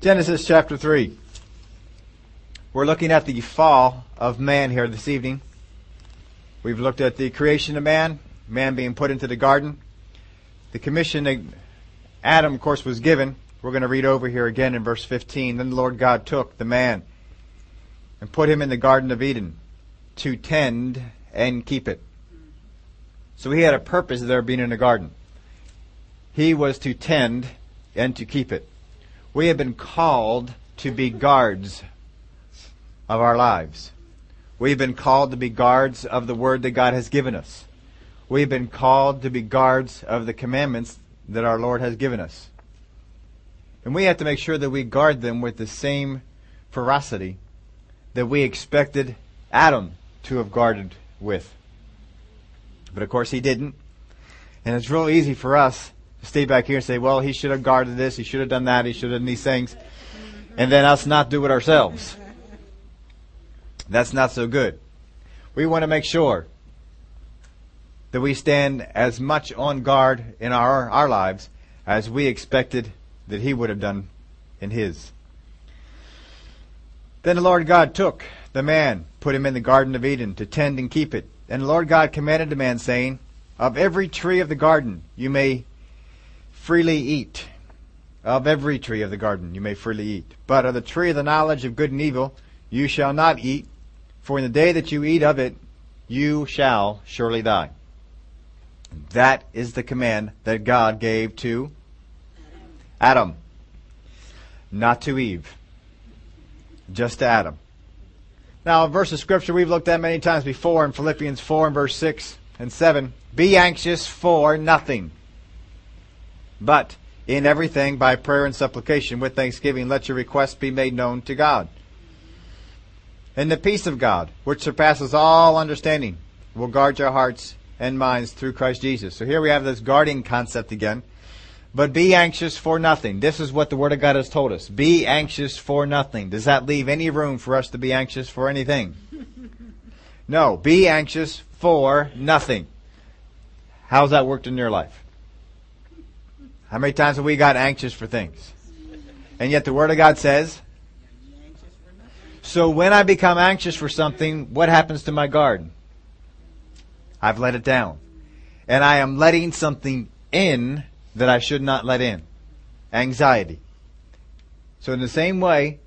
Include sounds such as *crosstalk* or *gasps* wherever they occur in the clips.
Genesis chapter 3. We're looking at the fall of man here this evening. We've looked at the creation of man, man being put into the garden. The commission that Adam, of course, was given. We're going to read over here again in verse 15. Then the Lord God took the man and put him in the Garden of Eden to tend and keep it. So he had a purpose there being in the garden. He was to tend and to keep it. We have been called to be guards of our lives. We've been called to be guards of the word that God has given us. We've been called to be guards of the commandments that our Lord has given us. And we have to make sure that we guard them with the same ferocity that we expected Adam to have guarded with. But of course he didn't. And it's real easy for us stay back here and say, well, he should have guarded this, he should have done that, he should have done these things, and then us not do it ourselves. That's not so good. We want to make sure that we stand as much on guard in our, our lives as we expected that he would have done in his. Then the Lord God took the man, put him in the Garden of Eden to tend and keep it. And the Lord God commanded the man, saying, Of every tree of the garden you may freely eat. Of every tree of the garden you may freely eat. But of the tree of the knowledge of good and evil you shall not eat, for in the day that you eat of it, you shall surely die. That is the command that God gave to Adam, not to Eve, just to Adam. Now, a verse of scripture we've looked at many times before in Philippians 4 and verse 6 and 7. Be anxious for nothing, but in everything by prayer and supplication with thanksgiving let your requests be made known to God. And the peace of God, which surpasses all understanding, will guard your hearts and minds through Christ Jesus. So here we have this guarding concept again. But be anxious for nothing. This is what the Word of God has told us. Be anxious for nothing. Does that leave any room for us to be anxious for anything? *laughs* No. Be anxious for nothing. How's that worked in your life? How many times have we got anxious for things? And yet the Word of God says, so when I become anxious for something, what happens to my guard? I've let it down. And I am letting something in that I should not let in. Anxiety. So in the same way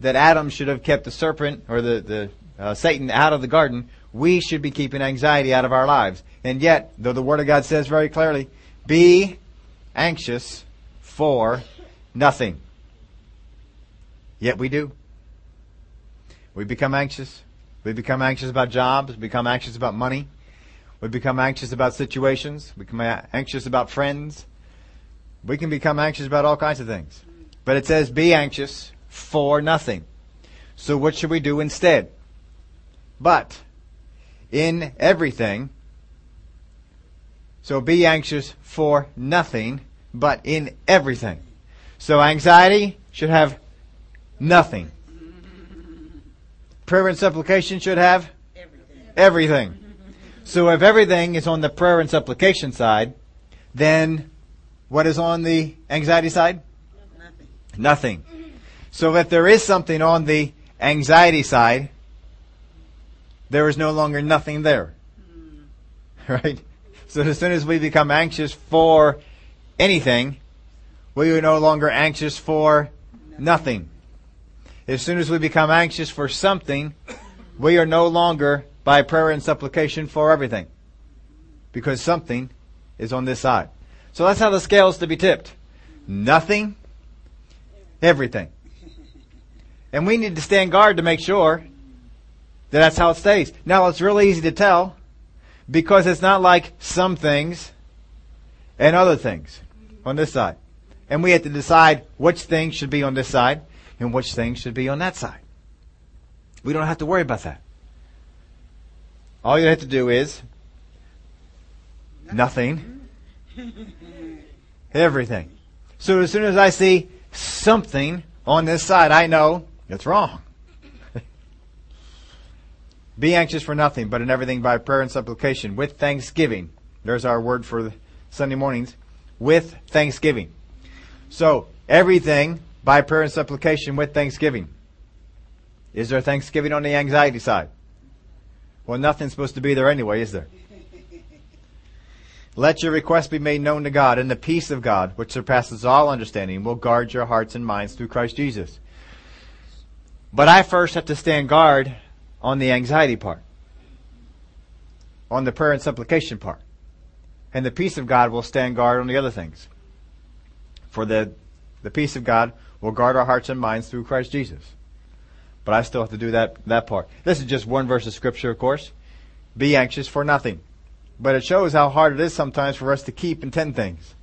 that Adam should have kept the serpent or the, the uh, Satan out of the garden, we should be keeping anxiety out of our lives. And yet, though the Word of God says very clearly, be anxious for nothing. Yet we do. We become anxious. We become anxious about jobs, become anxious about money. We become anxious about situations. We become anxious about friends. We can become anxious about all kinds of things. But it says be anxious for nothing. So what should we do instead? But in everything, so be anxious for nothing, but in everything. So anxiety should have nothing. Prayer and supplication should have everything. everything. So if everything is on the prayer and supplication side, then what is on the anxiety side? Nothing. Nothing. So if there is something on the anxiety side, there is no longer nothing there. *laughs* Right? So as soon as we become anxious for anything, we are no longer anxious for nothing. As soon as we become anxious for something, we are no longer by prayer and supplication for everything. Because something is on this side. So that's how the scale is to be tipped. Nothing, everything. And we need to stand guard to make sure that that's how it stays. Now it's really easy to tell because it's not like some things and other things on this side. And we have to decide which things should be on this side and which things should be on that side. We don't have to worry about that. All you have to do is nothing *laughs* Everything. So as soon as I see something on this side, I know it's wrong. Be anxious for nothing, but in everything by prayer and supplication with thanksgiving. There's our word for Sunday mornings. With thanksgiving. So everything by prayer and supplication with thanksgiving. Is there thanksgiving on the anxiety side? Well, nothing's supposed to be there anyway, is there? Let your requests be made known to God, and the peace of God, which surpasses all understanding, will guard your hearts and minds through Christ Jesus. But I first have to stand guard on the anxiety part, on the prayer and supplication part. And the peace of God will stand guard on the other things. For the, the peace of God will guard our hearts and minds through Christ Jesus. But I still have to do that, that part. This is just one verse of scripture, of course. Be anxious for nothing. But it shows how hard it is sometimes for us to keep and tend things.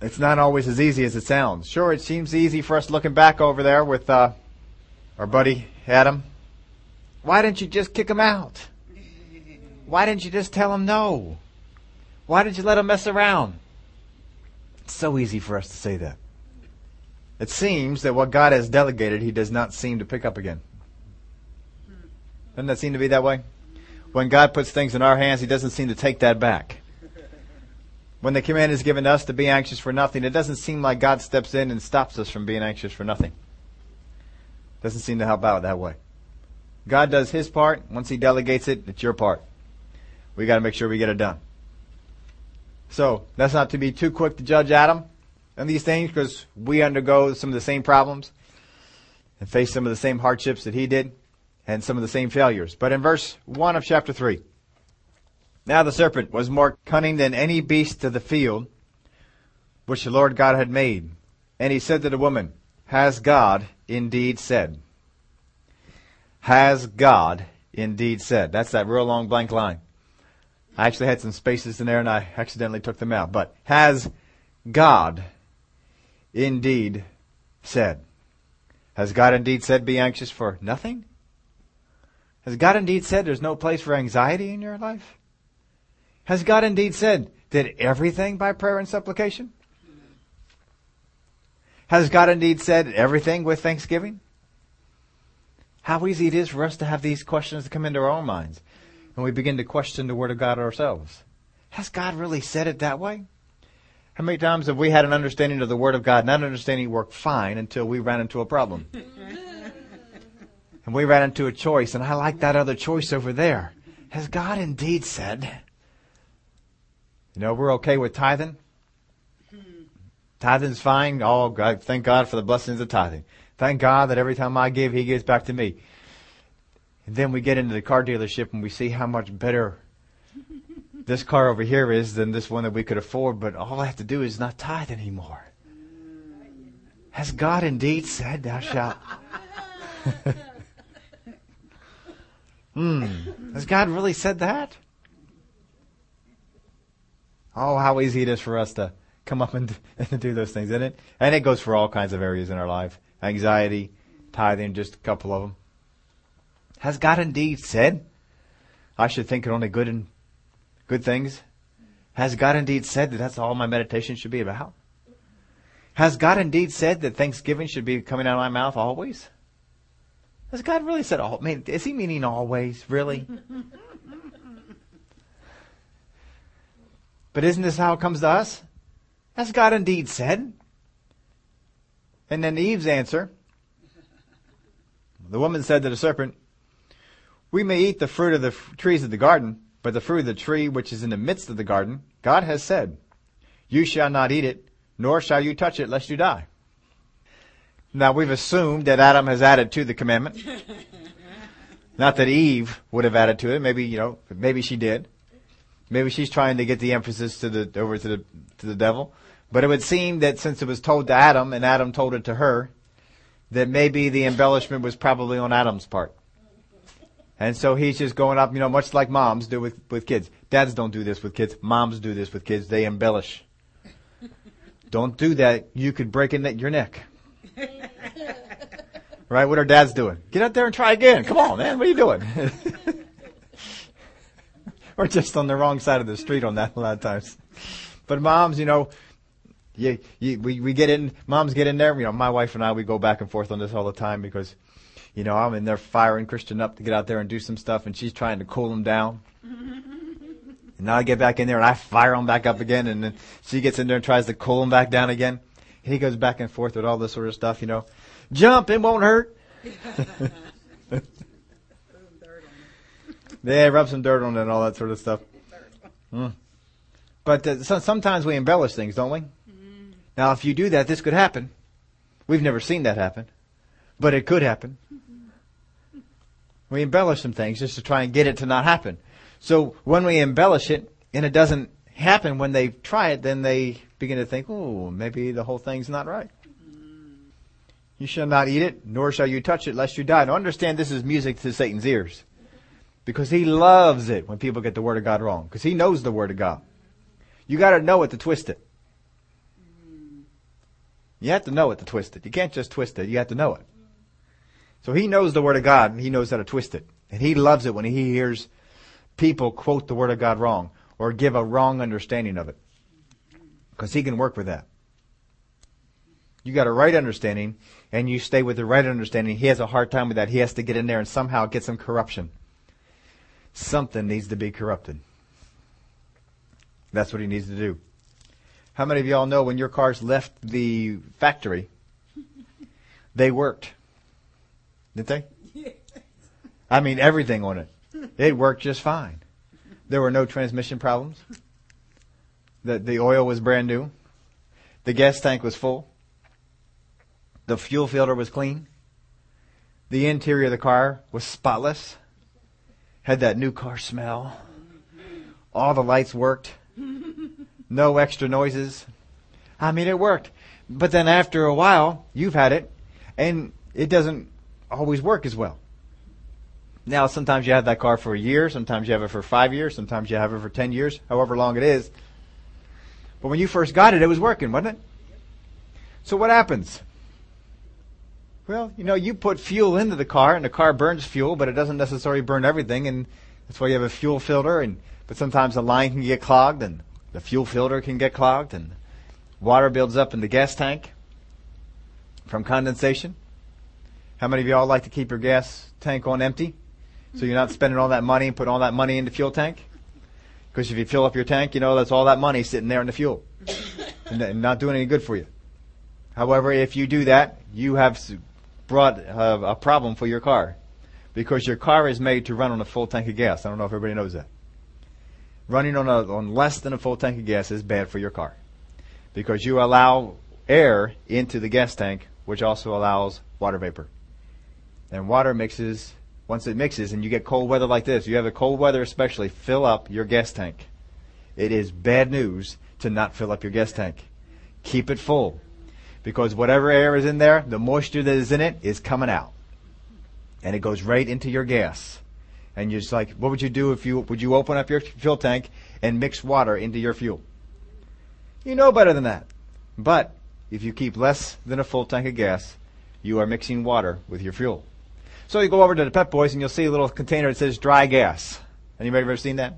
It's not always as easy as it sounds. Sure, it seems easy for us looking back over there with uh, our buddy Adam. Why didn't you just kick him out? Why didn't you just tell him no? Why did you let him mess around? It's so easy for us to say that. It seems that what God has delegated, He does not seem to pick up again. Doesn't that seem to be that way? When God puts things in our hands, He doesn't seem to take that back. When the command is given to us to be anxious for nothing, it doesn't seem like God steps in and stops us from being anxious for nothing. Doesn't seem to help out that way. God does His part. Once He delegates it, it's your part. We got to make sure we get it done. So that's not to be too quick to judge Adam and these things because we undergo some of the same problems and face some of the same hardships that he did and some of the same failures. But in verse 1 of chapter 3, now the serpent was more cunning than any beast of the field which the Lord God had made. And he said to the woman, Has God indeed said? Has God indeed said? That's that real long blank line. I actually had some spaces in there and I accidentally took them out. But has God indeed said? Has God indeed said be anxious for nothing? Has God indeed said there's no place for anxiety in your life? Has God indeed said, did everything by prayer and supplication? Has God indeed said everything with thanksgiving? How easy it is for us to have these questions come into our own minds. And we begin to question the Word of God ourselves. Has God really said it that way? How many times have we had an understanding of the Word of God and that understanding worked fine until we ran into a problem? and we ran into a choice, and I like that other choice over there. Has God indeed said? You know, we're okay with tithing. Tithing's fine. Oh, God, thank God for the blessings of tithing. Thank God that every time I give, He gives back to me. And then we get into the car dealership and we see how much better this car over here is than this one that we could afford, but all I have to do is not tithe anymore. Has God indeed said, Thou shalt? *laughs* hmm. Has God really said that? Oh, how easy it is for us to come up and, *laughs* and do those things, isn't it? And it goes for all kinds of areas in our life. Anxiety, tithing, just a couple of them. Has God indeed said, I should think only good and good things? Has God indeed said that that's all my meditation should be about? Has God indeed said that thanksgiving should be coming out of my mouth always? Has God really said all? I mean, is he meaning always? Really? *laughs* but isn't this how it comes to us? Has God indeed said? And then Eve's answer, the woman said to the serpent, We may eat the fruit of the f- trees of the garden, but the fruit of the tree which is in the midst of the garden, God has said, You shall not eat it, nor shall you touch it, lest you die. Now we've assumed that Adam has added to the commandment. *laughs* Not that Eve would have added to it. Maybe, you know, maybe she did. Maybe she's trying to get the emphasis to the, over to the, to the devil. But it would seem that since it was told to Adam and Adam told it to her, that maybe the embellishment was probably on Adam's part. And so he's just going up, you know, much like moms do with, with kids. Dads don't do this with kids. Moms do this with kids. They embellish. don't do that. You could break in your neck. right? What are dads doing? Get out there and try again. Come on, man. What are you doing? *laughs* We're just on the wrong side of the street on that a lot of times. But moms, you know, you, you, we, we get in, moms get in there. You know, my wife and I, we go back and forth on this all the time because, you know, I'm in there firing Christian up to get out there and do some stuff and she's trying to cool him down. *laughs* and now I get back in there and I fire him back up again and then she gets in there and tries to cool him back down again. he goes back and forth with all this sort of stuff, you know. Jump, it won't hurt. *laughs* yeah, rub some dirt on it and all that sort of stuff. Mm. But uh, so, sometimes we embellish things, don't we? Now, if you do that, this could happen. We've never seen that happen, but it could happen. We embellish some things just to try and get it to not happen. So when we embellish it and it doesn't happen when they try it, then they begin to think, oh, maybe the whole thing's not right. You shall not eat it, nor shall you touch it, lest you die. Now understand this is music to Satan's ears. Because he loves it when people get the Word of God wrong. Because he knows the Word of God. You gotta know it to twist it. You have to know it to twist it. You can't just twist it, you have to know it. So he knows the Word of God and he knows how to twist it. And he loves it when he hears people quote the Word of God wrong or give a wrong understanding of it. Because he can work with that. You got a right understanding and you stay with the right understanding. He has a hard time with that. He has to get in there and somehow get some corruption. Something needs to be corrupted. That's what he needs to do. How many of y'all know when your cars left the factory, they worked? Didn't they? I mean, everything on it. It worked just fine. There were no transmission problems. The, the oil was brand new. The gas tank was full. The fuel filter was clean. The interior of the car was spotless. Had that new car smell. All the lights worked. No extra noises. I mean, it worked. But then after a while, you've had it, and it doesn't always work as well. Now, sometimes you have that car for a year, sometimes you have it for five years, sometimes you have it for ten years, however long it is. But when you first got it, it was working, wasn't it? So what happens? Well, you know, you put fuel into the car, and the car burns fuel, but it doesn't necessarily burn everything, and that's why you have a fuel filter. And but sometimes the line can get clogged, and the fuel filter can get clogged, and water builds up in the gas tank from condensation. How many of y'all like to keep your gas tank on empty? So you're not spending all that money and putting all that money in the fuel tank? Because if you fill up your tank, you know that's all that money sitting there in the fuel *coughs* and not doing any good for you. However, if you do that, you have brought a, a problem for your car because your car is made to run on a full tank of gas. I don't know if everybody knows that. Running on, a, on less than a full tank of gas is bad for your car because you allow air into the gas tank, which also allows water vapor. And water mixes, once it mixes and you get cold weather like this, you have a cold weather especially, fill up your gas tank. It is bad news to not fill up your gas tank. Keep it full. Because whatever air is in there, the moisture that is in it is coming out. And it goes right into your gas. And you're just like, what would you do if you, would you open up your fuel tank and mix water into your fuel? You know better than that. But if you keep less than a full tank of gas, you are mixing water with your fuel. So you go over to the Pep Boys and you'll see a little container that says dry gas. Anybody ever seen that?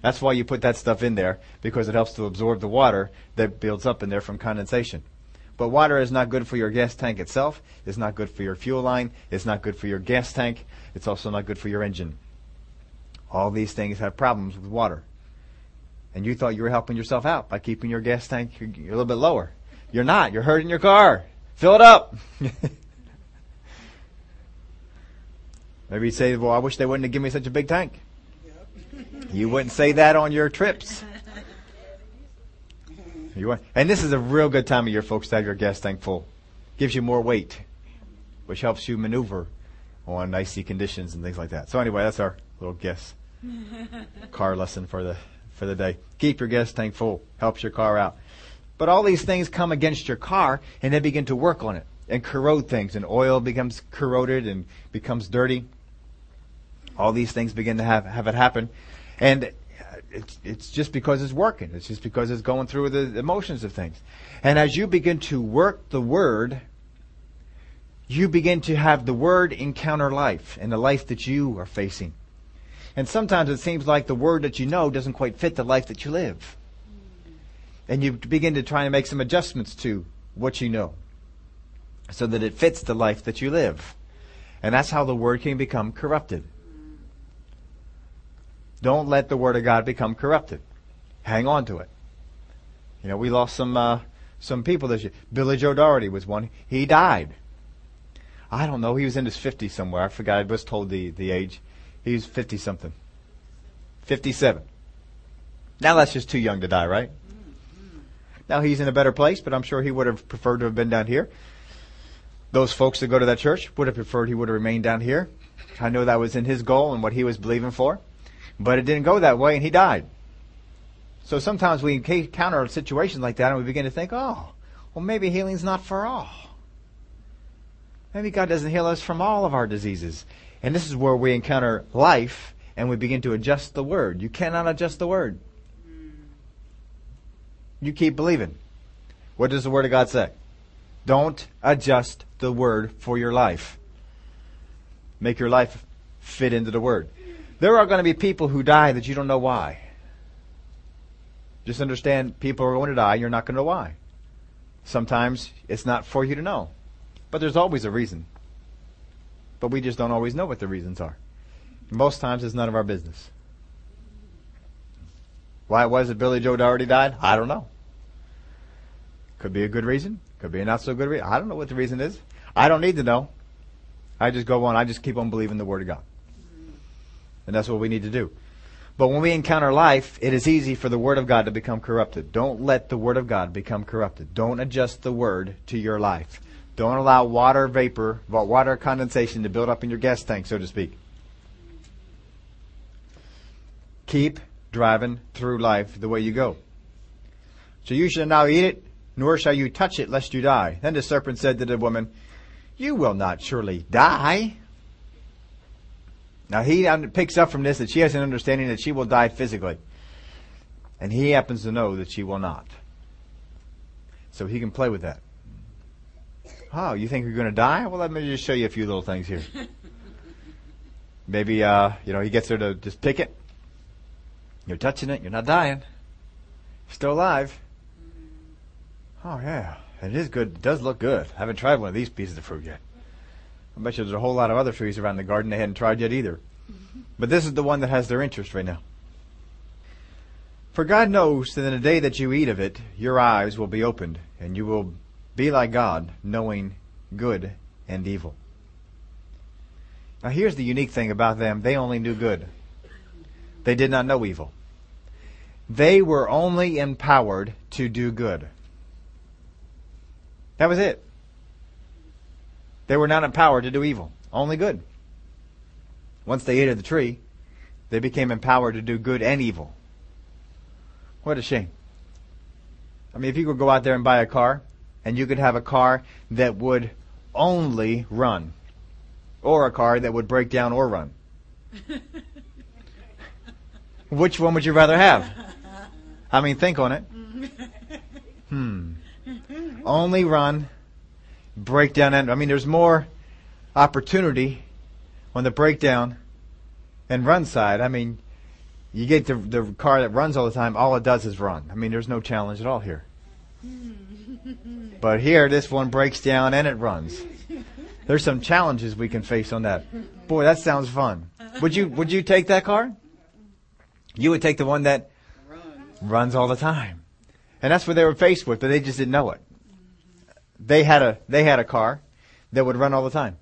That's why you put that stuff in there because it helps to absorb the water that builds up in there from condensation. But water is not good for your gas tank itself. It's not good for your fuel line. It's not good for your gas tank. It's also not good for your engine. All these things have problems with water. And you thought you were helping yourself out by keeping your gas tank a little bit lower. You're not. You're hurting your car. Fill it up. *laughs* Maybe you'd say, well, I wish they wouldn't have given me such a big tank. You wouldn't say that on your trips. *laughs* You want, and this is a real good time of year, folks, to have your gas tank full. Gives you more weight, which helps you maneuver on icy conditions and things like that. So anyway, that's our little guess *laughs* car lesson for the for the day. Keep your gas tank full. Helps your car out. But all these things come against your car and they begin to work on it and corrode things and oil becomes corroded and becomes dirty. All these things begin to have, have it happen. And it's, it's just because it's working. It's just because it's going through the emotions of things. And as you begin to work the word, you begin to have the word encounter life and the life that you are facing. And sometimes it seems like the word that you know doesn't quite fit the life that you live. And you begin to try and make some adjustments to what you know so that it fits the life that you live. And that's how the word can become corrupted. Don't let the Word of God become corrupted. Hang on to it. You know, we lost some uh, some people this year. Billy Joe Daugherty was one. He died. I don't know. He was in his 50s somewhere. I forgot. I was told the, the age. He was 50 something. 57. Now that's just too young to die, right? Now he's in a better place, but I'm sure he would have preferred to have been down here. Those folks that go to that church would have preferred he would have remained down here. I know that was in his goal and what he was believing for. But it didn't go that way and he died. So sometimes we encounter situations like that and we begin to think, oh, well maybe healing's not for all. Maybe God doesn't heal us from all of our diseases. And this is where we encounter life and we begin to adjust the word. You cannot adjust the word. You keep believing. What does the word of God say? Don't adjust the word for your life. Make your life fit into the word. There are going to be people who die that you don't know why. Just understand people are going to die, you're not going to know why. Sometimes it's not for you to know. But there's always a reason. But we just don't always know what the reasons are. Most times it's none of our business. Why was it Billy Joe Daugherty died? I don't know. Could be a good reason. Could be a not so good reason. I don't know what the reason is. I don't need to know. I just go on. I just keep on believing the Word of God. And that's what we need to do. But when we encounter life, it is easy for the Word of God to become corrupted. Don't let the Word of God become corrupted. Don't adjust the Word to your life. Don't allow water vapor, water condensation to build up in your gas tank, so to speak. Keep driving through life the way you go. So you shall now eat it, nor shall you touch it, lest you die. Then the serpent said to the woman, You will not surely die. Now he picks up from this that she has an understanding that she will die physically. And he happens to know that she will not. So he can play with that. Oh, you think you're going to die? Well, let me just show you a few little things here. *laughs* Maybe, uh, you know, he gets her to just pick it. You're touching it. You're not dying. You're still alive. Oh, yeah. It is good. It does look good. I haven't tried one of these pieces of fruit yet. I bet you there's a whole lot of other trees around the garden they hadn't tried yet either. *laughs* But this is the one that has their interest right now. For God knows that in the day that you eat of it, your eyes will be opened, and you will be like God, knowing good and evil. Now here's the unique thing about them. They only knew good. They did not know evil. They were only empowered to do good. That was it. They were not empowered to do evil, only good. Once they ate of the tree, they became empowered to do good and evil. What a shame. I mean, if you could go out there and buy a car, and you could have a car that would only run, or a car that would break down or run. *laughs* Which one would you rather have? I mean, think on it. Hmm. Only run, breakdown, and I mean, there's more opportunity on the breakdown and run side. I mean, you get the the car that runs all the time. All it does is run. I mean, there's no challenge at all here. But here, this one breaks down and it runs. There's some challenges we can face on that. Boy, that sounds fun. Would you Would you take that car? You would take the one that runs all the time, and that's what they were faced with, but they just didn't know it. They had a they had a car that would run all the time,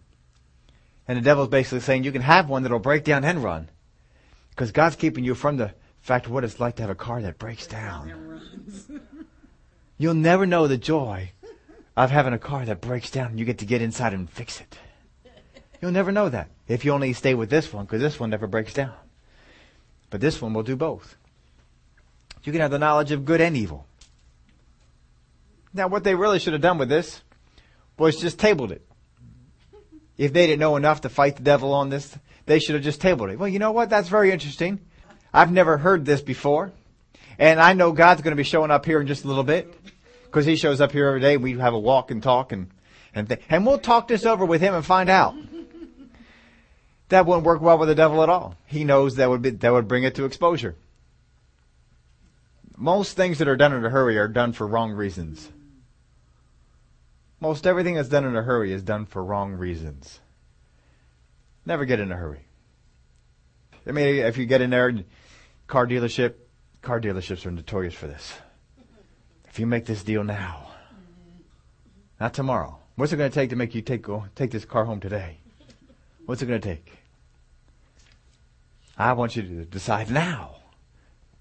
and the devil's basically saying you can have one that'll break down and run, because God's keeping you from the fact of what it's like to have a car that breaks down. You'll never know the joy of having a car that breaks down and you get to get inside and fix it. You'll never know that if you only stay with this one because this one never breaks down. But this one will do both. You can have the knowledge of good and evil. Now, what they really should have done with this was just tabled it. If they didn't know enough to fight the devil on this, they should have just tabled it. Well, you know what? That's very interesting. I've never heard this before. And I know God's going to be showing up here in just a little bit because he shows up here every day. We have a walk and talk and and th- and we'll talk this over with him and find out. *laughs* That wouldn't work well with the devil at all. He knows that would be, that would bring it to exposure. Most things that are done in a hurry are done for wrong reasons. Most everything that's done in a hurry is done for wrong reasons. Never get in a hurry. I mean, if you get in there, car dealership, car dealerships are notorious for this. If you make this deal now, not tomorrow. What's it going to take to make you take go, take this car home today? What's it going to take? I want you to decide now.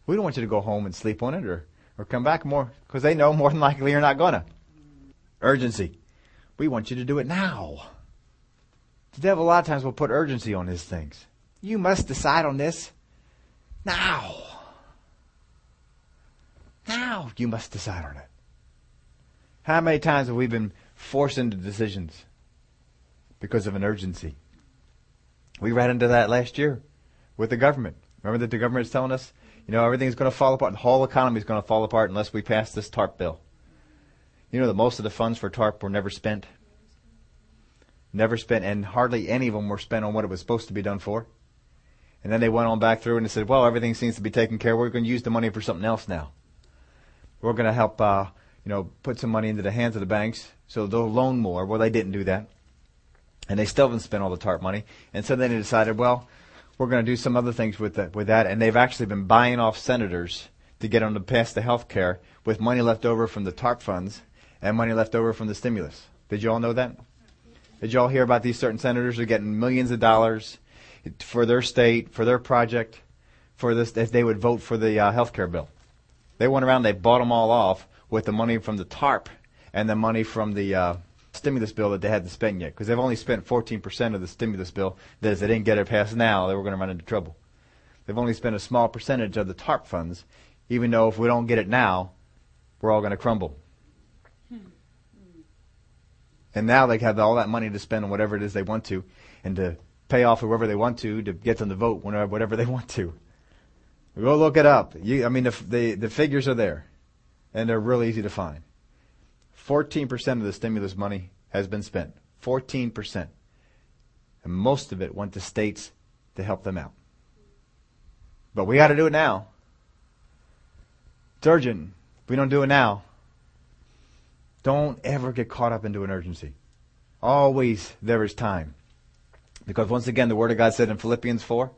We don't want you to go home and sleep on it or, or come back more because they know more than likely you're not gonna. Urgency. We want you to do it now. The devil a lot of times will put urgency on his things. You must decide on this now. Now you must decide on it. How many times have we been forced into decisions because of an urgency? We ran into that last year with the government. Remember that the government is telling us, you know, everything's going to fall apart. The whole economy is going to fall apart unless we pass this TARP bill. You know that most of the funds for TARP were never spent. Never spent, and hardly any of them were spent on what it was supposed to be done for. And then they went on back through and they said, well, everything seems to be taken care of. We're going to use the money for something else now. We're going to help, uh, you know, put some money into the hands of the banks so they'll loan more. Well, they didn't do that. And they still haven't spent all the TARP money. And so then they decided, well, we're going to do some other things with that, with that. And they've actually been buying off senators to get them to pass the health care with money left over from the TARP funds and money left over from the stimulus. Did you all know that? Did you all hear about these certain senators who are getting millions of dollars for their state, for their project, for this, if they would vote for the uh, health care bill? They went around, they bought them all off with the money from the TARP and the money from the uh, stimulus bill that they hadn't spent yet, because they've only spent 14% of the stimulus bill. That if they didn't get it passed now, they were going to run into trouble. They've only spent a small percentage of the TARP funds, even though if we don't get it now, we're all going to crumble. And now they have all that money to spend on whatever it is they want to, and to pay off whoever they want to, to get them to vote whenever, whatever they want to. Go look it up. You, I mean, the, the, the figures are there, and they're really easy to find. 14% of the stimulus money has been spent. 14%. And most of it went to states to help them out. But we got to do it now. It's urgent. If we don't do it now, don't ever get caught up into an urgency. Always there is time. Because once again, the Word of God said in Philippians 4,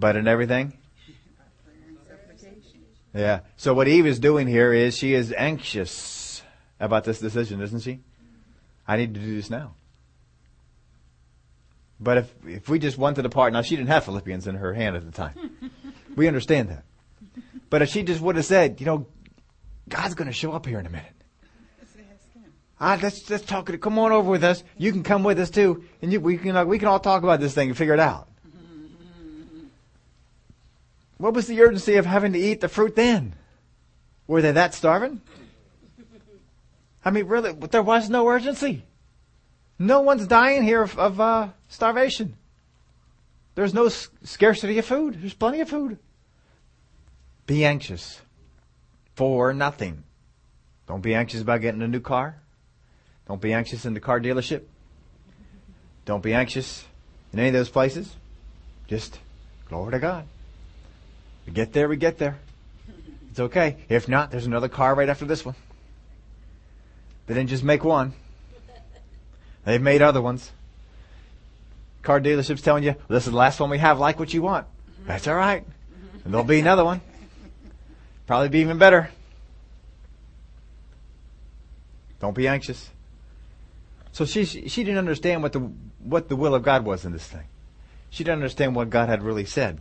but in everything, yeah. So what Eve is doing here is she is anxious about this decision, isn't she? I need to do this now. But if if we just wanted to part, now she didn't have Philippians in her hand at the time. *laughs* we understand that. But if she just would have said, you know, God's going to show up here in a minute. Ah, let's let's talk. Come on over with us. You can come with us too, and you, we can uh, we can all talk about this thing and figure it out. What was the urgency of having to eat the fruit then? Were they that starving? I mean, really, there was no urgency. No one's dying here of, of uh, starvation. There's no s- scarcity of food. There's plenty of food. Be anxious for nothing. Don't be anxious about getting a new car. Don't be anxious in the car dealership. Don't be anxious in any of those places. Just glory to God. We get there, we get there. It's okay. If not, there's another car right after this one. They didn't just make one. They've made other ones. Car dealerships telling you, this is the last one we have, like what you want. That's alright. And there'll be another one. Probably be even better. Don't be anxious. So she she didn't understand what the what the will of God was in this thing. She didn't understand what God had really said.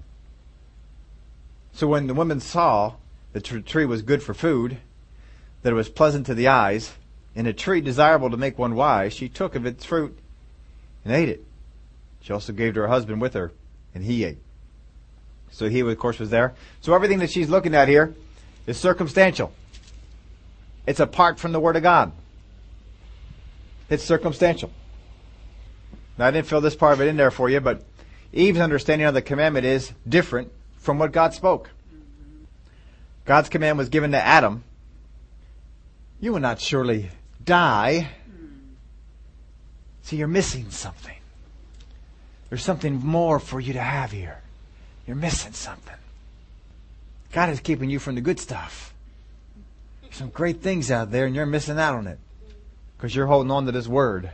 So when the woman saw that the tree was good for food, that it was pleasant to the eyes, and a tree desirable to make one wise, she took of its fruit and ate it. She also gave to her husband with her, and he ate. So he, of course, was there. So everything that she's looking at here is circumstantial. It's apart from the Word of God. It's circumstantial. Now, I didn't fill this part of it in there for you, but Eve's understanding of the commandment is different from what God spoke. God's command was given to Adam. You will not surely die. See, you're missing something. There's something more for you to have here. You're missing something. God is keeping you from the good stuff. There's some great things out there, and you're missing out on it because you're holding on to this word.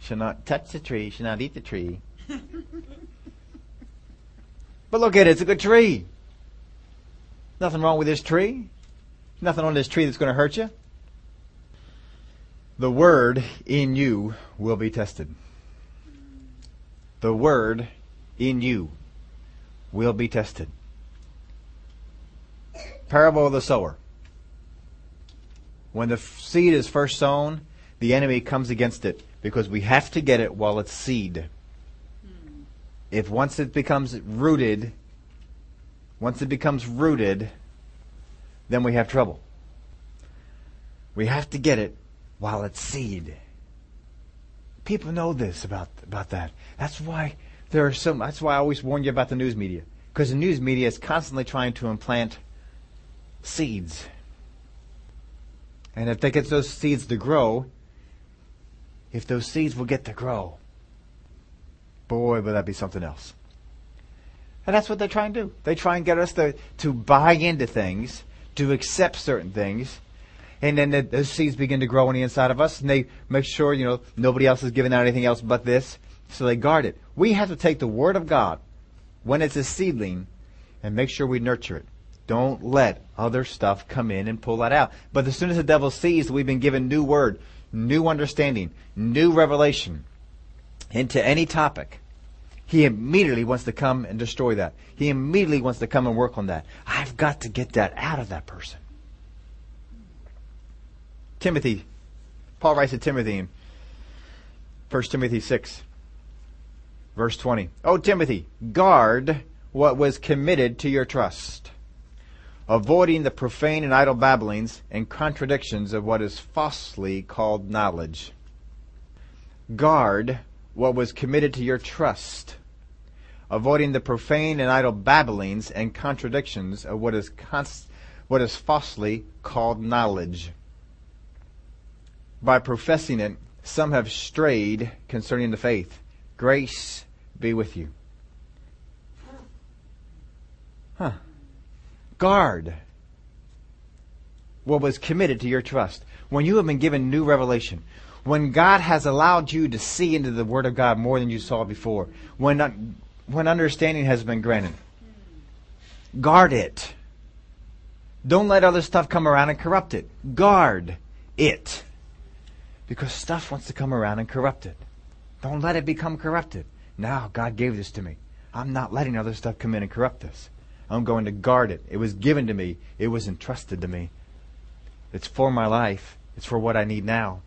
Shall not touch the tree, shall not eat the tree. But look at it, it's a good tree. Nothing wrong with this tree. Nothing on this tree that's going to hurt you. The word in you will be tested. The word in you will be tested. Parable of the sower. When the seed is first sown, the enemy comes against it because we have to get it while it's seed. If once it becomes rooted, once it becomes rooted, then we have trouble. We have to get it while it's seed. People know this about about that. That's why there are some. That's why I always warn you about the news media, because the news media is constantly trying to implant seeds, and if they get those seeds to grow, if those seeds will get to grow, boy, will that be something else. And that's what they try and do. They try and get us to to buy into things, to accept certain things, and then the, those seeds begin to grow on the inside of us, and they make sure you know nobody else is giving out anything else but this, so they guard it. We have to take the word of God when it's a seedling and make sure we nurture it. Don't let other stuff come in and pull that out. But as soon as the devil sees that we've been given new word, new understanding, new revelation into any topic, he immediately wants to come and destroy that. He immediately wants to come and work on that. I've got to get that out of that person. Timothy, Paul writes to Timothy in 1 Timothy 6, verse 20. Oh, Timothy, guard what was committed to your trust, avoiding the profane and idle babblings and contradictions of what is falsely called knowledge. Guard what was committed to your trust, avoiding the profane and idle babblings and contradictions of what is, const- what is falsely called knowledge by professing it, some have strayed concerning the faith. Grace be with you. Huh. Guard what was committed to your trust. When you have been given new revelation, when God has allowed you to see into the Word of God more than you saw before, when, uh, when understanding has been granted, guard it. Don't let other stuff come around and corrupt it. Guard it because stuff wants to come around and corrupt it. Don't let it become corrupted. Now, God gave this to me. I'm not letting other stuff come in and corrupt this. I'm going to guard it. It was given to me. It was entrusted to me. It's for my life. It's for what I need now.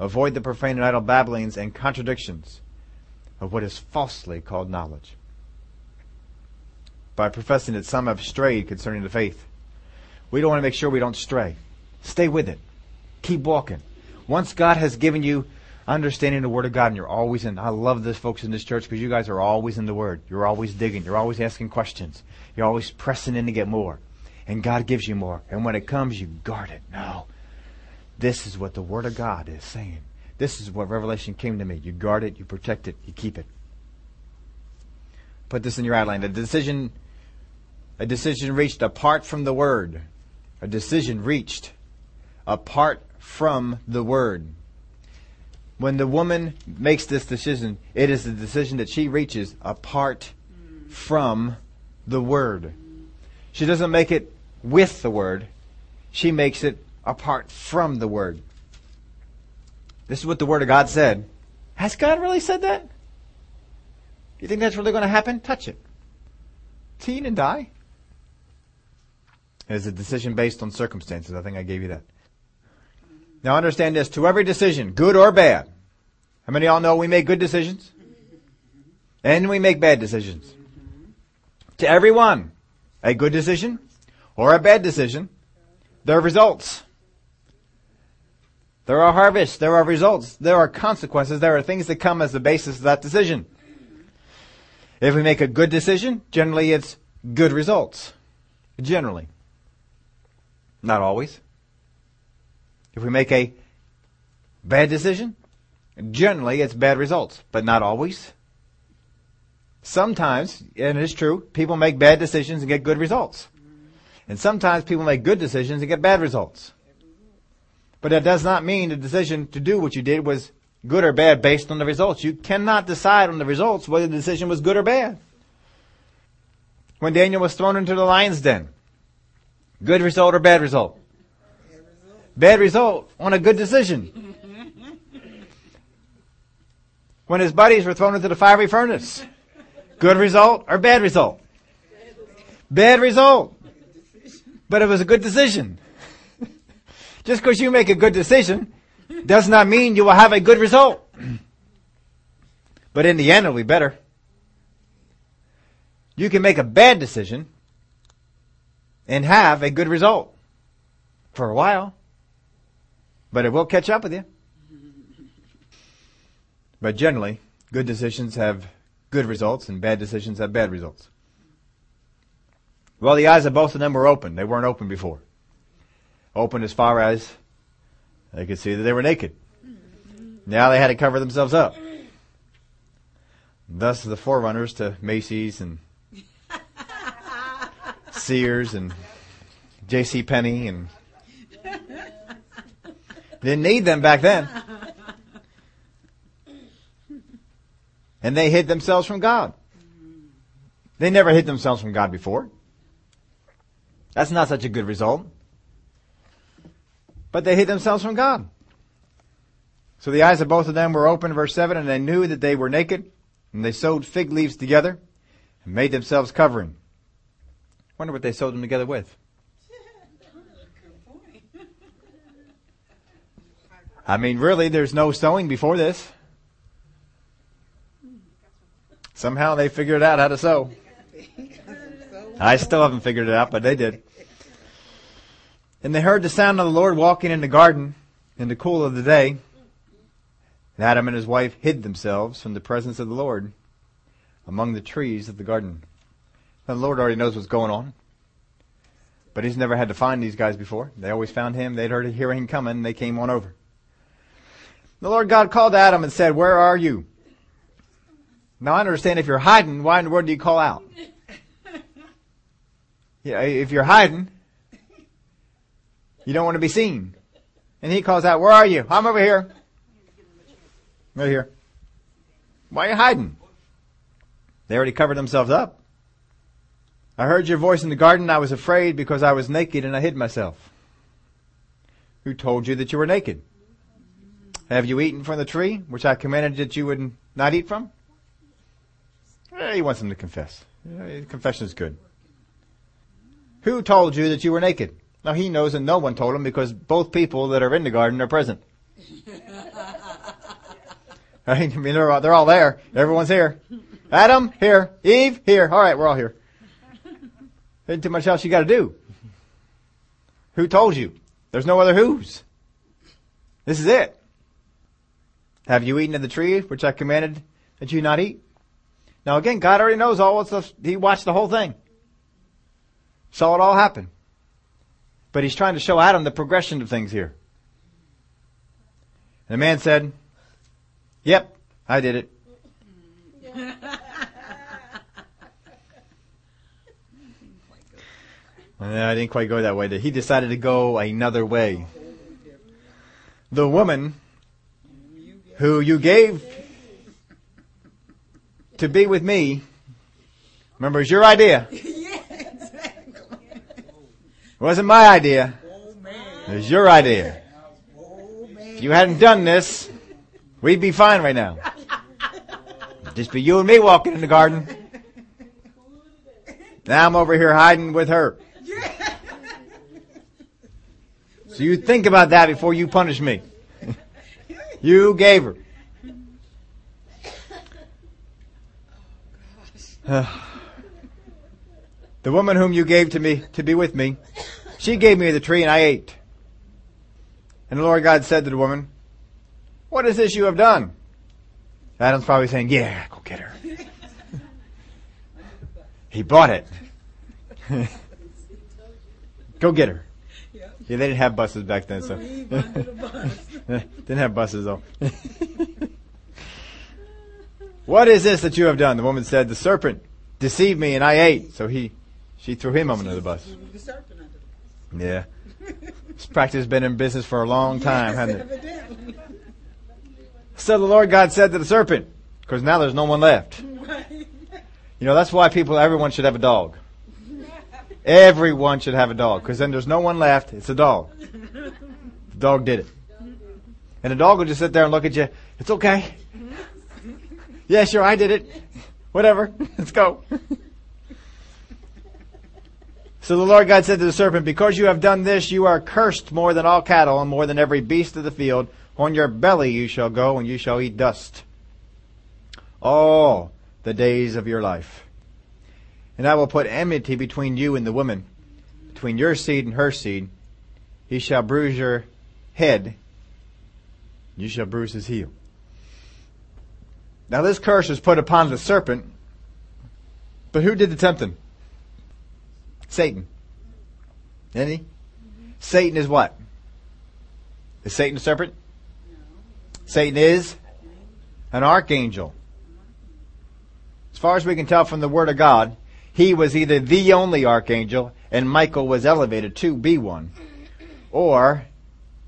Avoid the profane and idle babblings and contradictions of what is falsely called knowledge. By professing that some have strayed concerning the faith. We don't want to make sure we don't stray. Stay with it. Keep walking. Once God has given you understanding the Word of God, and you're always in, I love this, folks, in this church because you guys are always in the Word. You're always digging. You're always asking questions. You're always pressing in to get more. And God gives you more. And when it comes, you guard it. No. This is what the Word of God is saying. This is what revelation came to me. You guard it, you protect it, you keep it. Put this in your outline. A decision, a decision reached apart from the Word. A decision reached apart from the Word. When the woman makes this decision, it is a decision that she reaches apart from the Word. She doesn't make it with the Word, she makes it apart from the Word. This is what the Word of God said. Has God really said that? You think that's really going to happen? Touch it. Teen and die? It is a decision based on circumstances. I think I gave you that. Now understand this, to every decision, good or bad. How many of y'all know we make good decisions? And we make bad decisions. To everyone, a good decision or a bad decision, there are results. There are harvests, there are results, there are consequences, there are things that come as the basis of that decision. If we make a good decision, generally it's good results. Generally. Not always. If we make a bad decision, generally it's bad results, but not always. Sometimes, and it is true, people make bad decisions and get good results. And sometimes people make good decisions and get bad results. But that does not mean the decision to do what you did was good or bad based on the results. You cannot decide on the results whether the decision was good or bad. When Daniel was thrown into the lion's den, good result or bad result? Bad result on a good decision. When his buddies were thrown into the fiery furnace. Good result or bad result? Bad result. But it was a good decision. Just because you make a good decision does not mean you will have a good result. But in the end it'll be better. You can make a bad decision and have a good result for a while. But it will catch up with you. But generally, good decisions have good results and bad decisions have bad results. Well, the eyes of both of them were open. They weren't open before. Open as far as they could see that they were naked. Now they had to cover themselves up. Thus the forerunners to Macy's and *laughs* Sears and J.C. Penney and didn't need them back then. And they hid themselves from God. They never hid themselves from God before. That's not such a good result. But they hid themselves from God. So the eyes of both of them were open, verse 7, and they knew that they were naked, and they sewed fig leaves together, and made themselves covering. Wonder what they sewed them together with. I mean, really, there's no sewing before this. Somehow they figured out how to sew. I still haven't figured it out, but they did. And they heard the sound of the Lord walking in the garden in the cool of the day. And Adam and his wife hid themselves from the presence of the Lord among the trees of the garden. Now, the Lord already knows what's going on. But he's never had to find these guys before. They always found him. They'd heard hear him coming and they came on over. The Lord God called Adam and said, Where are you? Now I understand if you're hiding, why in the world do you call out? Yeah, if you're hiding, you don't want to be seen. And he calls out, where are you? I'm over here. Right here. Why are you hiding? They already covered themselves up. I heard your voice in the garden. I was afraid because I was naked and I hid myself. Who told you that you were naked? Have you eaten from the tree which I commanded that you would not eat from? Eh, he wants them to confess. confession is good. Who told you that you were naked? Now he knows and no one told him because both people that are in the garden are present. *laughs* I mean, they're all, they're all there. Everyone's here. Adam, here. Eve, here. All right, we're all here. Ain't too much else you got to do. Who told you? There's no other who's. This is it. Have you eaten of the tree which I commanded that you not eat? Now again, God already knows all what's the, He watched the whole thing. Saw it all happen. But He's trying to show Adam the progression of things here. And the man said, Yep, I did it. *laughs* I didn't quite go that way. He decided to go another way. The woman who you gave to be with me, remember, it's your idea. *laughs* It wasn't my idea. It was your idea. If you hadn't done this, we'd be fine right now. Just be you and me walking in the garden. Now I'm over here hiding with her. So you think about that before you punish me. *laughs* you gave her. *sighs* Oh, *sighs* the woman whom you gave to me to be with me, she gave me the tree and I ate. And the Lord God said to the woman, What is this you have done? Adam's probably saying, Yeah, go get her. *laughs* he bought it. *laughs* go get her. Yeah, they didn't have buses back then, so. *laughs* didn't have buses though. what is this that you have done? The woman said, the serpent deceived me and I ate. So he, she threw him under the bus. Yeah. This practice has been in business for a long time, hasn't it? So the Lord God said to the serpent, because now there's no one left. You know, that's why people, everyone should have a dog. Everyone should have a dog because then there's no one left. It's a dog. The dog did it. And the dog will just sit there and look at you. It's okay. Yeah, sure, I did it. Whatever. *laughs* Let's go. So the Lord God said to the serpent, Because you have done this, you are cursed more than all cattle and more than every beast of the field. On your belly you shall go, and you shall eat dust all the days of your life. And I will put enmity between you and the woman, between your seed and her seed. He shall bruise your head, you shall bruise his heel. Now this curse was put upon the serpent, but who did the tempting? Satan. Didn't he? Satan is what? Is Satan a serpent? Satan is an archangel. As far as we can tell from the Word of God, he was either the only archangel and Michael was elevated to be one, or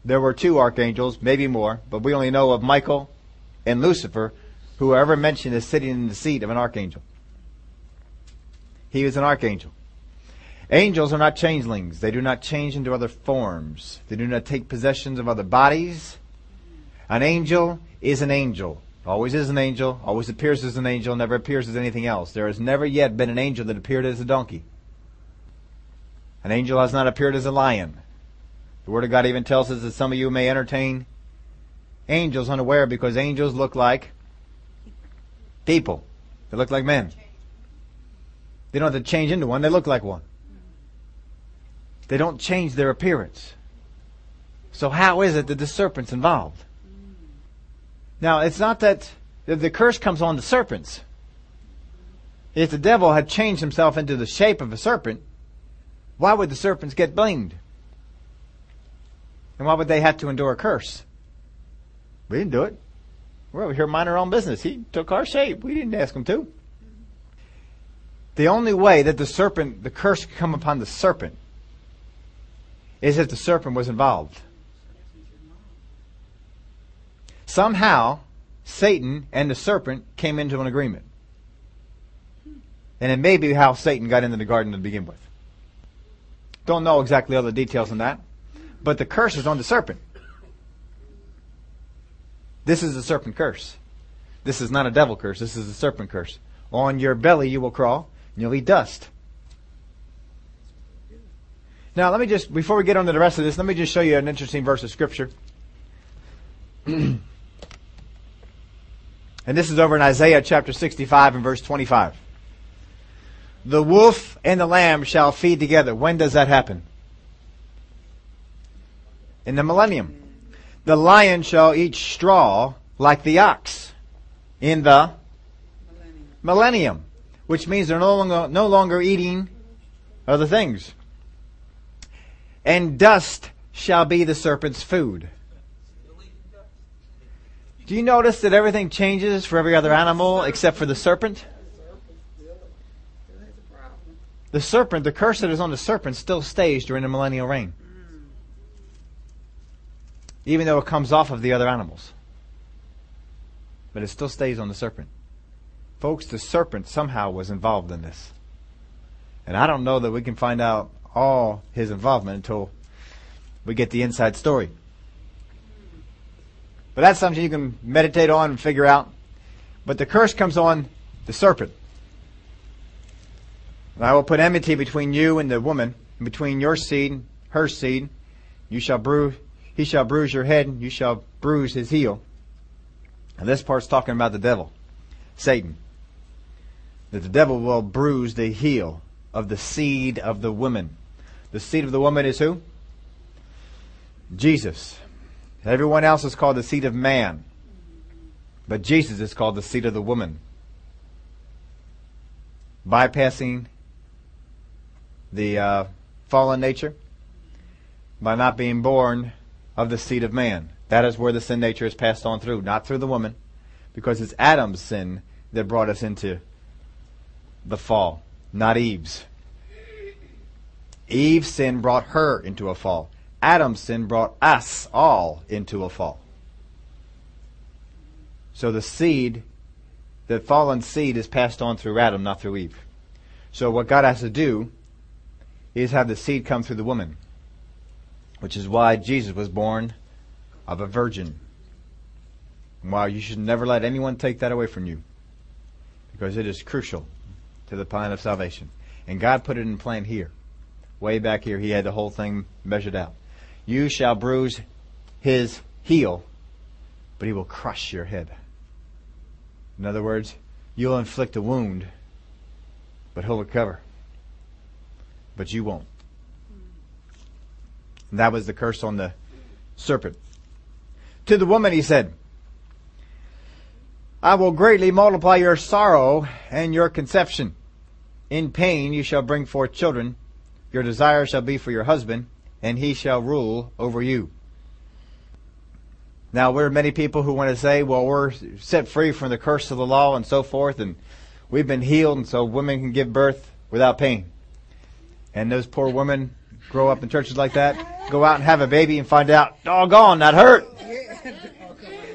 there were two archangels, maybe more, but we only know of Michael and Lucifer, who are ever mentioned as sitting in the seat of an archangel. He was an archangel. Angels are not changelings. They do not change into other forms. They do not take possessions of other bodies. An angel is an angel. Always is an angel, always appears as an angel, never appears as anything else. There has never yet been an angel that appeared as a donkey. An angel has not appeared as a lion. The Word of God even tells us that some of you may entertain angels unaware because angels look like people. They look like men. They don't have to change into one, they look like one. They don't change their appearance. So how is it that the serpent's involved? Now, it's not that the curse comes on the serpents. If the devil had changed himself into the shape of a serpent, why would the serpents get blamed? And why would they have to endure a curse? We didn't do it. We're over here minding our own business. He took our shape. We didn't ask him to. The only way that the serpent, the curse could come upon the serpent is if the serpent was involved. Somehow, Satan and the serpent came into an agreement. And it may be how Satan got into the garden to begin with. Don't know exactly all the details on that. But the curse is on the serpent. This is a serpent curse. This is not a devil curse. This is a serpent curse. On your belly you will crawl, and you'll eat dust. Now, let me just, before we get on to the rest of this, let me just show you an interesting verse of Scripture. *clears throat* And this is over in Isaiah chapter 65 and verse 25. The wolf and the lamb shall feed together. When does that happen? In the millennium. The lion shall eat straw like the ox in the millennium, millennium which means they're no longer, no longer eating other things. And dust shall be the serpent's food. Do you notice that everything changes for every other animal except for the serpent? The serpent, the curse that is on the serpent, still stays during the millennial reign. Even though it comes off of the other animals. But it still stays on the serpent. Folks, the serpent somehow was involved in this. And I don't know that we can find out all his involvement until we get the inside story. But that's something you can meditate on and figure out. But the curse comes on the serpent. And I will put enmity between you and the woman, and between your seed and her seed. You shall bruise, he shall bruise your head, and you shall bruise his heel. And this part's talking about the devil, Satan. That the devil will bruise the heel of the seed of the woman. The seed of the woman is who? Jesus. Everyone else is called the seed of man. But Jesus is called the seed of the woman. Bypassing the uh, fallen nature by not being born of the seed of man. That is where the sin nature is passed on through, not through the woman, because it's Adam's sin that brought us into the fall, not Eve's. Eve's sin brought her into a fall. Adam's sin brought us all into a fall. So the seed, the fallen seed is passed on through Adam, not through Eve. So what God has to do is have the seed come through the woman, which is why Jesus was born of a virgin. Wow, you should never let anyone take that away from you because it is crucial to the plan of salvation. And God put it in plan here. Way back here, He had the whole thing measured out. You shall bruise His heel, but He will crush your head. In other words, you'll inflict a wound, but He'll recover. But you won't. And that was the curse on the serpent. To the woman he said, I will greatly multiply your sorrow and your conception. In pain you shall bring forth children. Your desire shall be for your husband, and he shall rule over you. Now, there are many people who want to say, well, we're set free from the curse of the law and so forth, and we've been healed, and so women can give birth without pain. And those poor women grow up in churches like that, go out and have a baby and find out, doggone, that hurt.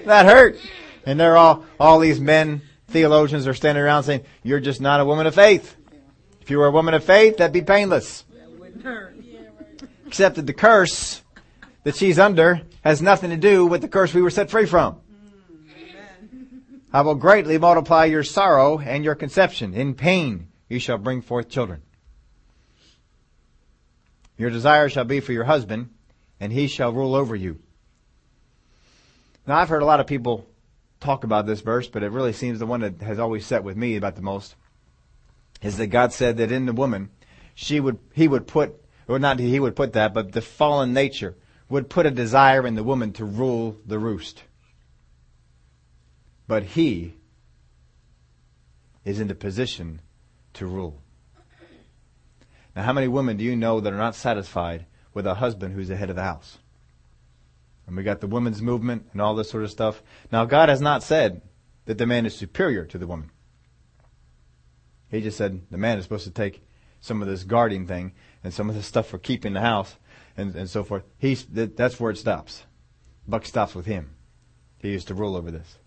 That hurt. And they're all, all these men, theologians are standing around saying, you're just not a woman of faith. If you were a woman of faith, that'd be painless. Except that the curse that she's under has nothing to do with the curse we were set free from. I will greatly multiply your sorrow and your conception. In pain you shall bring forth children. Your desire shall be for your husband, and he shall rule over you. Now I've heard a lot of people talk about this verse, but it really seems the one that has always set with me about the most is that God said that in the woman, she would, he would put, or not he would put that, but the fallen nature would put a desire in the woman to rule the roost. But he is in the position to rule. Now, how many women do you know that are not satisfied with a husband who's the head of the house? And we got the women's movement and all this sort of stuff. Now, God has not said that the man is superior to the woman. He just said the man is supposed to take some of this guarding thing and some of the stuff for keeping the house and, and so forth. He's, that, that's where it stops. Buck stops with him. He used to rule over this.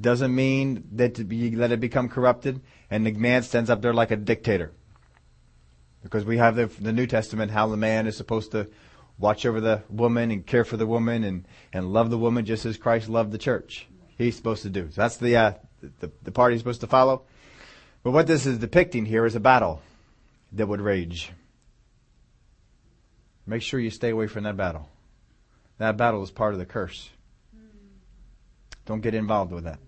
Doesn't mean that you let it become corrupted and the man stands up there like a dictator. Because we have the, the New Testament, how the man is supposed to watch over the woman and care for the woman and, and love the woman just as Christ loved the church. He's supposed to do. So that's the, uh, the, the part he's supposed to follow. But what this is depicting here is a battle that would rage. Make sure you stay away from that battle. That battle is part of the curse. Don't get involved with that.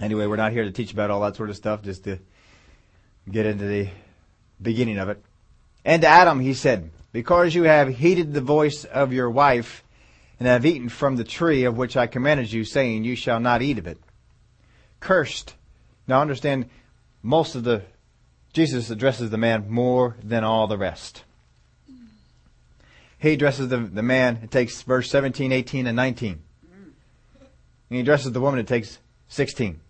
Anyway, we're not here to teach about all that sort of stuff, just to get into the beginning of it. And to Adam he said, Because you have heeded the voice of your wife, and have eaten from the tree of which I commanded you, saying, You shall not eat of it. Cursed. Now understand, most of the, Jesus addresses the man more than all the rest. He addresses the, the man, it takes verse 17, 18, and 19. And he addresses the woman, it takes 16.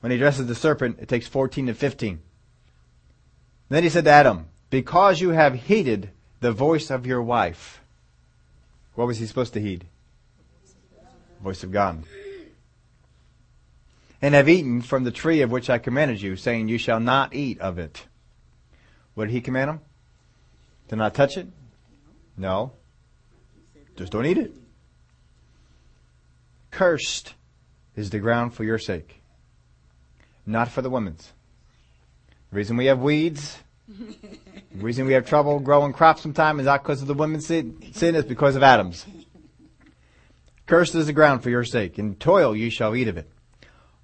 When he addresses the serpent, it takes 14 and 15. Then he said to Adam, Because you have heeded the voice of your wife. What was he supposed to heed? Voice of God. And have eaten from the tree of which I commanded you, saying, You shall not eat of it. What did he command them? To not touch it? No. Just don't eat it. Cursed is the ground for your sake, not for the woman's. The reason we have weeds, the reason we have trouble growing crops sometimes is not because of the women's sin, sin it's because of Adam's. Cursed is the ground for your sake, in toil you shall eat of it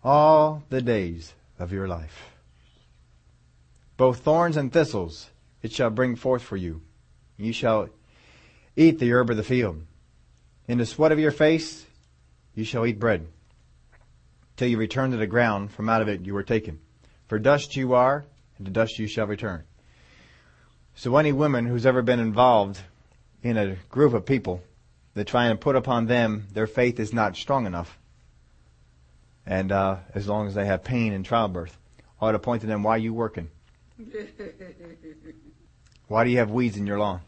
all the days of your life. Both thorns and thistles it shall bring forth for you. You shall eat the herb of the field. In the sweat of your face you shall eat bread, till you return to the ground, from out of it you were taken. For dust you are, and to dust you shall return. So any woman who's ever been involved in a group of people that try and put upon them their faith is not strong enough, and uh, as long as they have pain in childbirth, I ought to point to them, why are you working? *laughs* why do you have weeds in your lawn?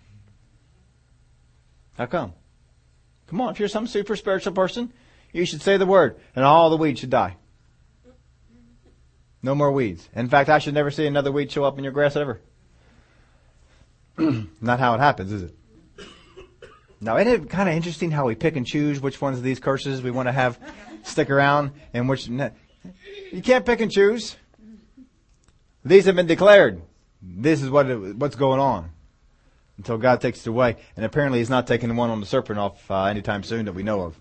How come? Come on, if you're some super spiritual person, you should say the word, and all the weeds should die. No more weeds. In fact, I should never see another weed show up in your grass ever. *clears throat* Not how it happens, is it? Now, isn't it kind of interesting how we pick and choose which ones of these curses we want to have stick around and which you can't pick and choose. These have been declared. This is what it, what's going on until God takes it away. And apparently, He's not taking the one on the serpent off uh, anytime soon that we know of.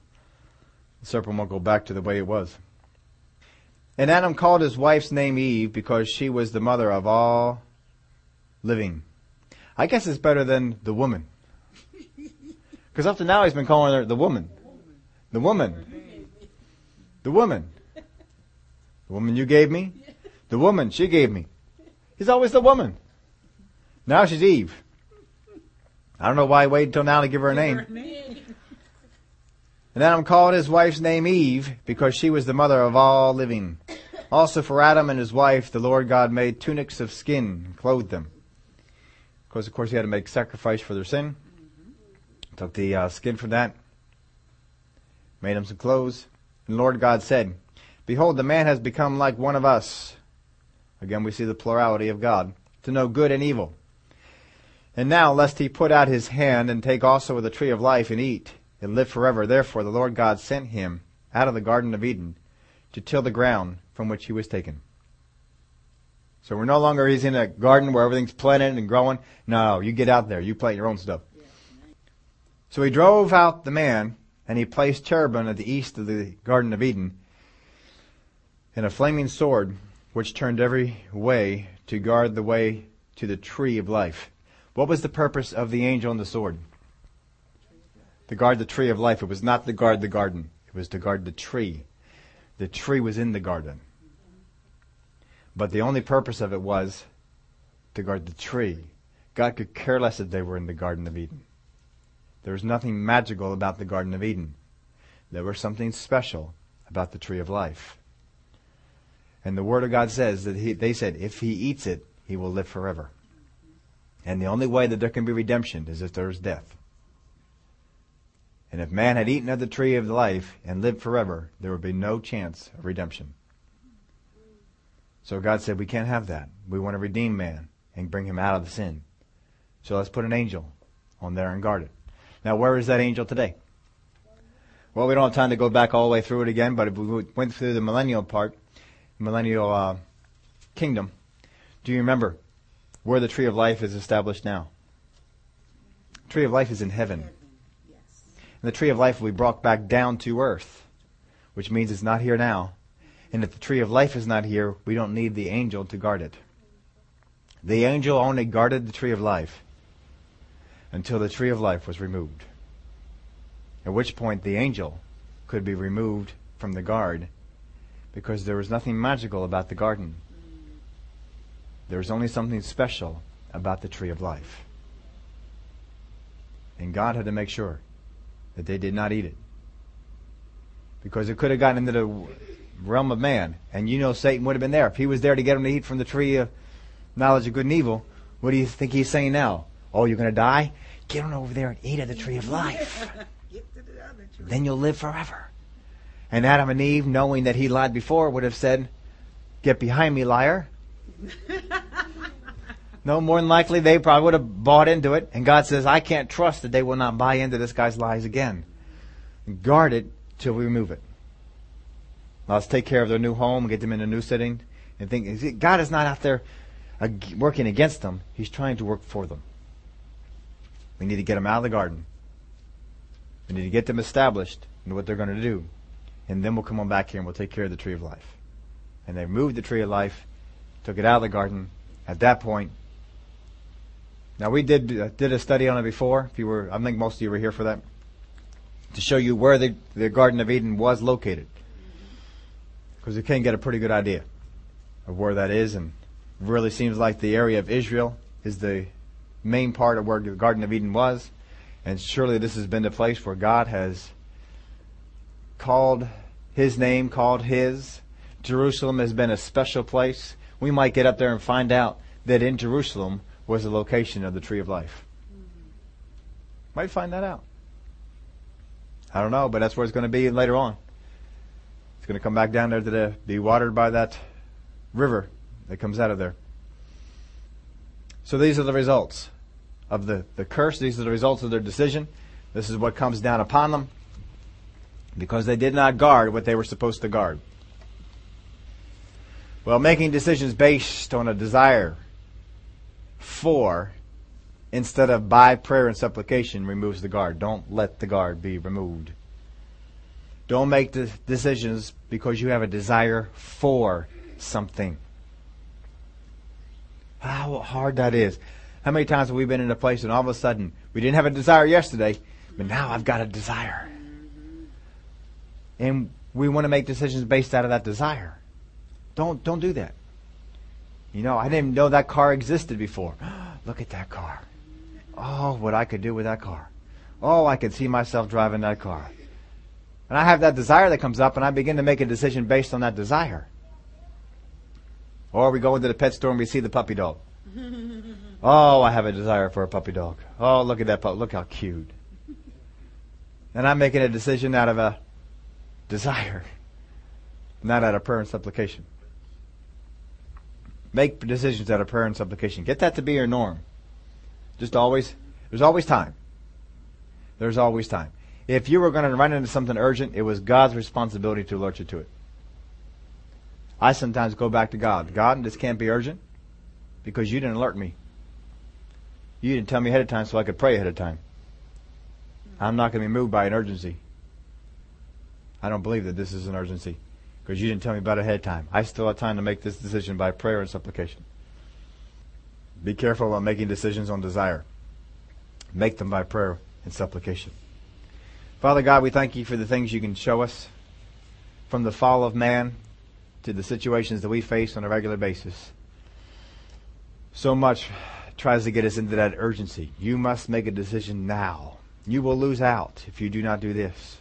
The serpent won't go back to the way it was. And Adam called his wife's name Eve because she was the mother of all living. I guess it's better than the woman. Because up to now he's been calling her the woman. The woman. The woman. The woman you gave me. The woman she gave me. He's always the woman. Now she's Eve. I don't know why he waited until now to give her a name. And Adam called his wife's name Eve because she was the mother of all living. Also for Adam and his wife, the Lord God made tunics of skin and clothed them. Because of course he had to make sacrifice for their sin. Took the uh, skin from that, made him some clothes. And the Lord God said, Behold, the man has become like one of us. Again, we see the plurality of God, to know good and evil. And now, lest he put out his hand and take also of the tree of life and eat and live forever, therefore the Lord God sent him out of the Garden of Eden to till the ground from which he was taken. So we're no longer he's in a garden where everything's planted and growing. No, you get out there, you plant your own stuff. So he drove out the man, and he placed cherubim at the east of the Garden of Eden, and a flaming sword which turned every way to guard the way to the tree of life. What was the purpose of the angel and the sword? To guard the tree of life. It was not to guard the garden. It was to guard the tree. The tree was in the garden. But the only purpose of it was to guard the tree. God could care less if they were in the Garden of Eden. There was nothing magical about the Garden of Eden. There was something special about the tree of life. And the Word of God says that he, they said, if he eats it, he will live forever. And the only way that there can be redemption is if there is death. And if man had eaten of the tree of life and lived forever, there would be no chance of redemption. So God said, we can't have that. We want to redeem man and bring him out of the sin. So let's put an angel on there and guard it. Now, where is that angel today? Well, we don't have time to go back all the way through it again, but if we went through the millennial part, millennial uh, kingdom, do you remember where the tree of life is established now? The tree of life is in heaven. And the tree of life will be brought back down to earth, which means it's not here now. And if the tree of life is not here, we don't need the angel to guard it. The angel only guarded the tree of life until the tree of life was removed. At which point the angel could be removed from the guard because there was nothing magical about the garden. There was only something special about the tree of life. And God had to make sure that they did not eat it. Because it could have gotten into the realm of man. And you know Satan would have been there. If he was there to get them to eat from the tree of knowledge of good and evil, what do you think he's saying now? Oh, you're going to die? Get on over there and eat of the tree of life. then you'll live forever. And Adam and Eve, knowing that he lied before, would have said, Get behind me, liar. *laughs* no, more than likely they probably would have bought into it. And God says, I can't trust that they will not buy into this guy's lies again. Guard it till we remove it. Let's take care of their new home, get them in a new setting, and think God is not out there working against them. He's trying to work for them. We need to get them out of the garden. We need to get them established in what they're going to do. And then we'll come on back here and we'll take care of the tree of life. And they moved the tree of life, took it out of the garden. At that point, now we did uh, did a study on it before. If you were, I think most of you were here for that, to show you where the, the Garden of Eden was located, because you can get a pretty good idea of where that is, and really seems like the area of Israel is the main part of where the Garden of Eden was. And surely this has been the place where God has called His name, called His. Jerusalem has been a special place. We might get up there and find out that in Jerusalem was the location of the tree of life. Might find that out. I don't know, but that's where it's going to be later on. It's going to come back down there to the, be watered by that river that comes out of there. So these are the results of the, the curse. These are the results of their decision. This is what comes down upon them because they did not guard what they were supposed to guard. Well, making decisions based on a desire for instead of by prayer and supplication removes the guard. Don't let the guard be removed. Don't make decisions because you have a desire for something. How hard that is. How many times have we been in a place and all of a sudden we didn't have a desire yesterday, but now I've got a desire. And we want to make decisions based out of that desire. Don't don't do that. You know, I didn't know that car existed before. *gasps* Look at that car. Oh, what I could do with that car. Oh, I could see myself driving that car. And I have that desire that comes up and I begin to make a decision based on that desire. Or we go into the pet store and we see the puppy dog. oh, I have a desire for a puppy dog. Oh, look at that pup. Look how cute. And I'm making a decision out of a desire, not out of prayer and supplication. Make decisions out of prayer and supplication. Get that to be your norm. Just always, there's always time. There's always time. If you were going to run into something urgent, it was God's responsibility to alert you to it. I sometimes go back to God. God, this can't be urgent because you didn't alert me. You didn't tell me ahead of time so I could pray ahead of time. I'm not going to be moved by an urgency. I don't believe that this is an urgency because you didn't tell me about it ahead of time. I still have time to make this decision by prayer and supplication. Be careful about making decisions on desire. Make them by prayer and supplication. Father God, we thank you for the things you can show us from the fall of man to the situations that we face on a regular basis. So much tries to get us into that urgency. You must make a decision now. You will lose out if you do not do this.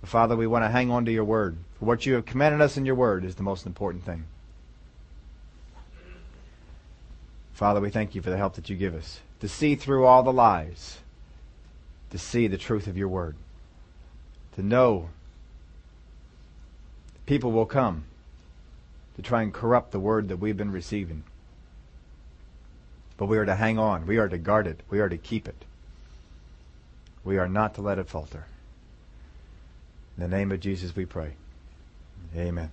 But Father, we want to hang on to your word. For what you have commanded us in your word is the most important thing. Father, we thank you for the help that you give us to see through all the lies, to see the truth of your word, to know people will come to try and corrupt the word that we've been receiving. But we are to hang on. We are to guard it. We are to keep it. We are not to let it falter. In the name of Jesus we pray. Amen.